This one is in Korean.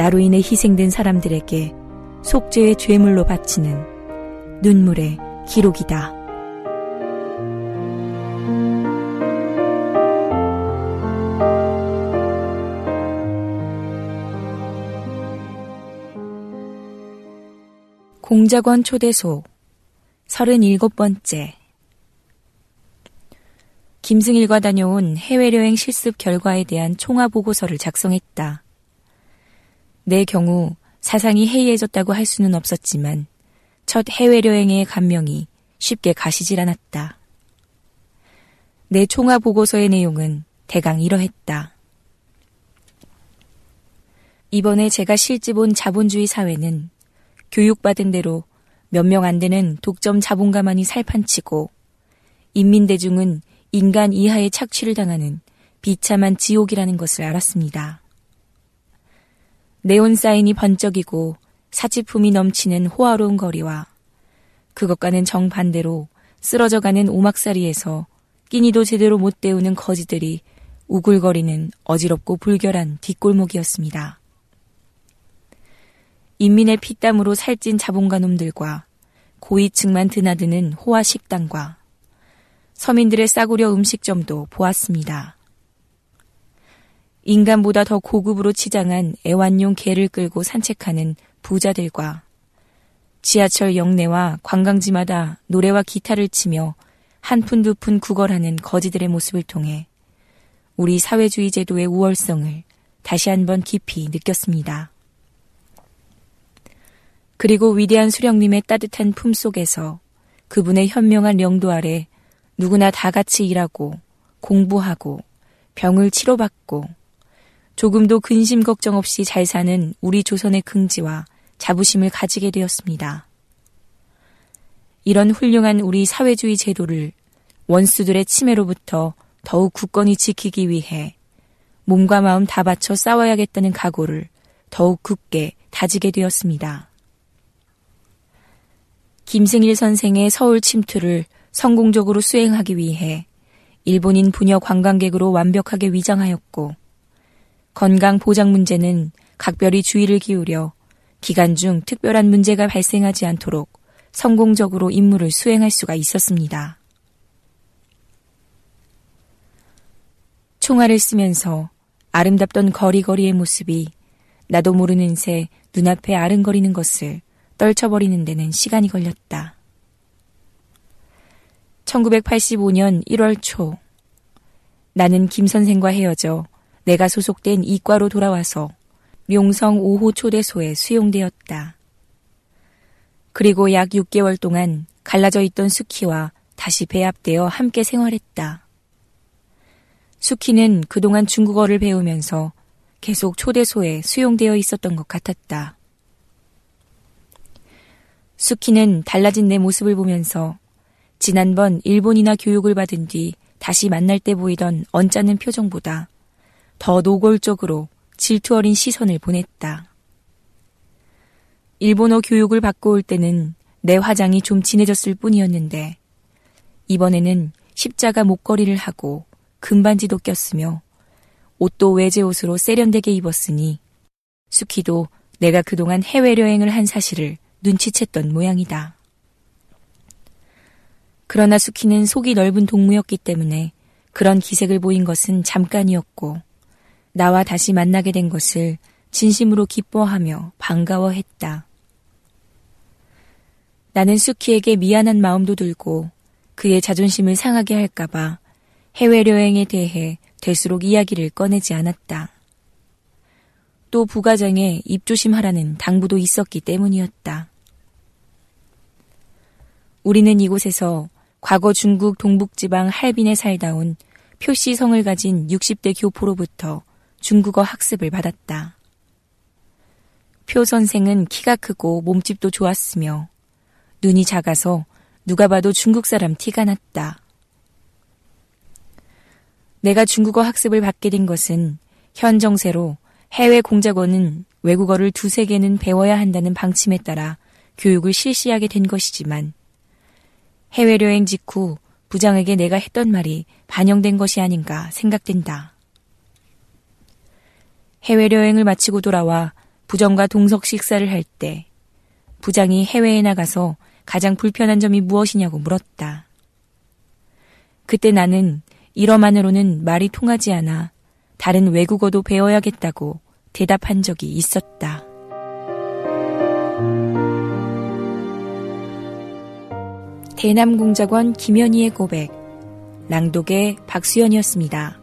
나로 인해 희생된 사람들에게 속죄의 죄물로 바치는 눈물의 기록이다. 공작원 초대소 37번째 김승일과 다녀온 해외여행 실습 결과에 대한 총화 보고서를 작성했다. 내 경우 사상이 해이해졌다고 할 수는 없었지만 첫 해외여행의 감명이 쉽게 가시질 않았다. 내 총화 보고서의 내용은 대강 이러했다. 이번에 제가 실집 온 자본주의 사회는 교육받은 대로 몇 명 안 되는 독점 자본가만이 살판치고 인민대중은 인간 이하의 착취를 당하는 비참한 지옥이라는 것을 알았습니다. 네온 사인이 번쩍이고 사치품이 넘치는 호화로운 거리와 그것과는 정반대로 쓰러져가는 오막살이에서 끼니도 제대로 못 때우는 거지들이 우글거리는 어지럽고 불결한 뒷골목이었습니다. 인민의 피땀으로 살찐 자본가 놈들과 고위층만 드나드는 호화 식당과 서민들의 싸구려 음식점도 보았습니다. 인간보다 더 고급으로 치장한 애완용 개를 끌고 산책하는 부자들과 지하철 역내와 관광지마다 노래와 기타를 치며 한 푼 두 푼 구걸하는 거지들의 모습을 통해 우리 사회주의 제도의 우월성을 다시 한번 깊이 느꼈습니다. 그리고 위대한 수령님의 따뜻한 품 속에서 그분의 현명한 영도 아래 누구나 다 같이 일하고 공부하고 병을 치료받고 조금도 근심 걱정 없이 잘 사는 우리 조선의 긍지와 자부심을 가지게 되었습니다. 이런 훌륭한 우리 사회주의 제도를 원수들의 침해로부터 더욱 굳건히 지키기 위해 몸과 마음 다 바쳐 싸워야겠다는 각오를 더욱 굳게 다지게 되었습니다. 김승일 선생의 서울 침투를 성공적으로 수행하기 위해 일본인 부녀 관광객으로 완벽하게 위장하였고 건강 보장 문제는 각별히 주의를 기울여 기간 중 특별한 문제가 발생하지 않도록 성공적으로 임무를 수행할 수가 있었습니다. 총알을 쓰면서 아름답던 거리거리의 모습이 나도 모르는 새 눈앞에 아른거리는 것을 떨쳐버리는 데는 시간이 걸렸다. 1985년 1월 초, 나는 김 선생과 헤어져 내가 소속된 이과로 돌아와서 명성 5호 초대소에 수용되었다. 그리고 약 6개월 동안 갈라져 있던 수키와 다시 배합되어 함께 생활했다. 수키는 그동안 중국어를 배우면서 계속 초대소에 수용되어 있었던 것 같았다. 수키는 달라진 내 모습을 보면서 지난번 일본이나 교육을 받은 뒤 다시 만날 때 보이던 언짢은 표정보다 더 노골적으로 질투 어린 시선을 보냈다. 일본어 교육을 받고 올 때는 내 화장이 좀 진해졌을 뿐이었는데 이번에는 십자가 목걸이를 하고 금반지도 꼈으며 옷도 외제 옷으로 세련되게 입었으니 수키도 내가 그동안 해외 여행을 한 사실을 눈치챘던 모양이다. 그러나 수키는 속이 넓은 동무였기 때문에 그런 기색을 보인 것은 잠깐이었고 나와 다시 만나게 된 것을 진심으로 기뻐하며 반가워했다. 나는 수키에게 미안한 마음도 들고 그의 자존심을 상하게 할까봐 해외여행에 대해 될수록 이야기를 꺼내지 않았다. 또 부가장에 입조심하라는 당부도 있었기 때문이었다. 우리는 이곳에서 과거 중국 동북지방 할빈에 살다 온 표시성을 가진 60대 교포로부터 중국어 학습을 받았다. 표 선생은 키가 크고 몸집도 좋았으며 눈이 작아서 누가 봐도 중국 사람 티가 났다. 내가 중국어 학습을 받게 된 것은 현 정세로 해외 공작원은 외국어를 두세 개는 배워야 한다는 방침에 따라 교육을 실시하게 된 것이지만 해외 여행 직후 부장에게 내가 했던 말이 반영된 것이 아닌가 생각된다. 해외여행을 마치고 돌아와 부정과 동석 식사를 할 때 부장이 해외에 나가서 가장 불편한 점이 무엇이냐고 물었다. 그때 나는 이러만으로는 말이 통하지 않아 다른 외국어도 배워야겠다고 대답한 적이 있었다. 대남공작원 김현희의 고백, 낭독의 박수연이었습니다.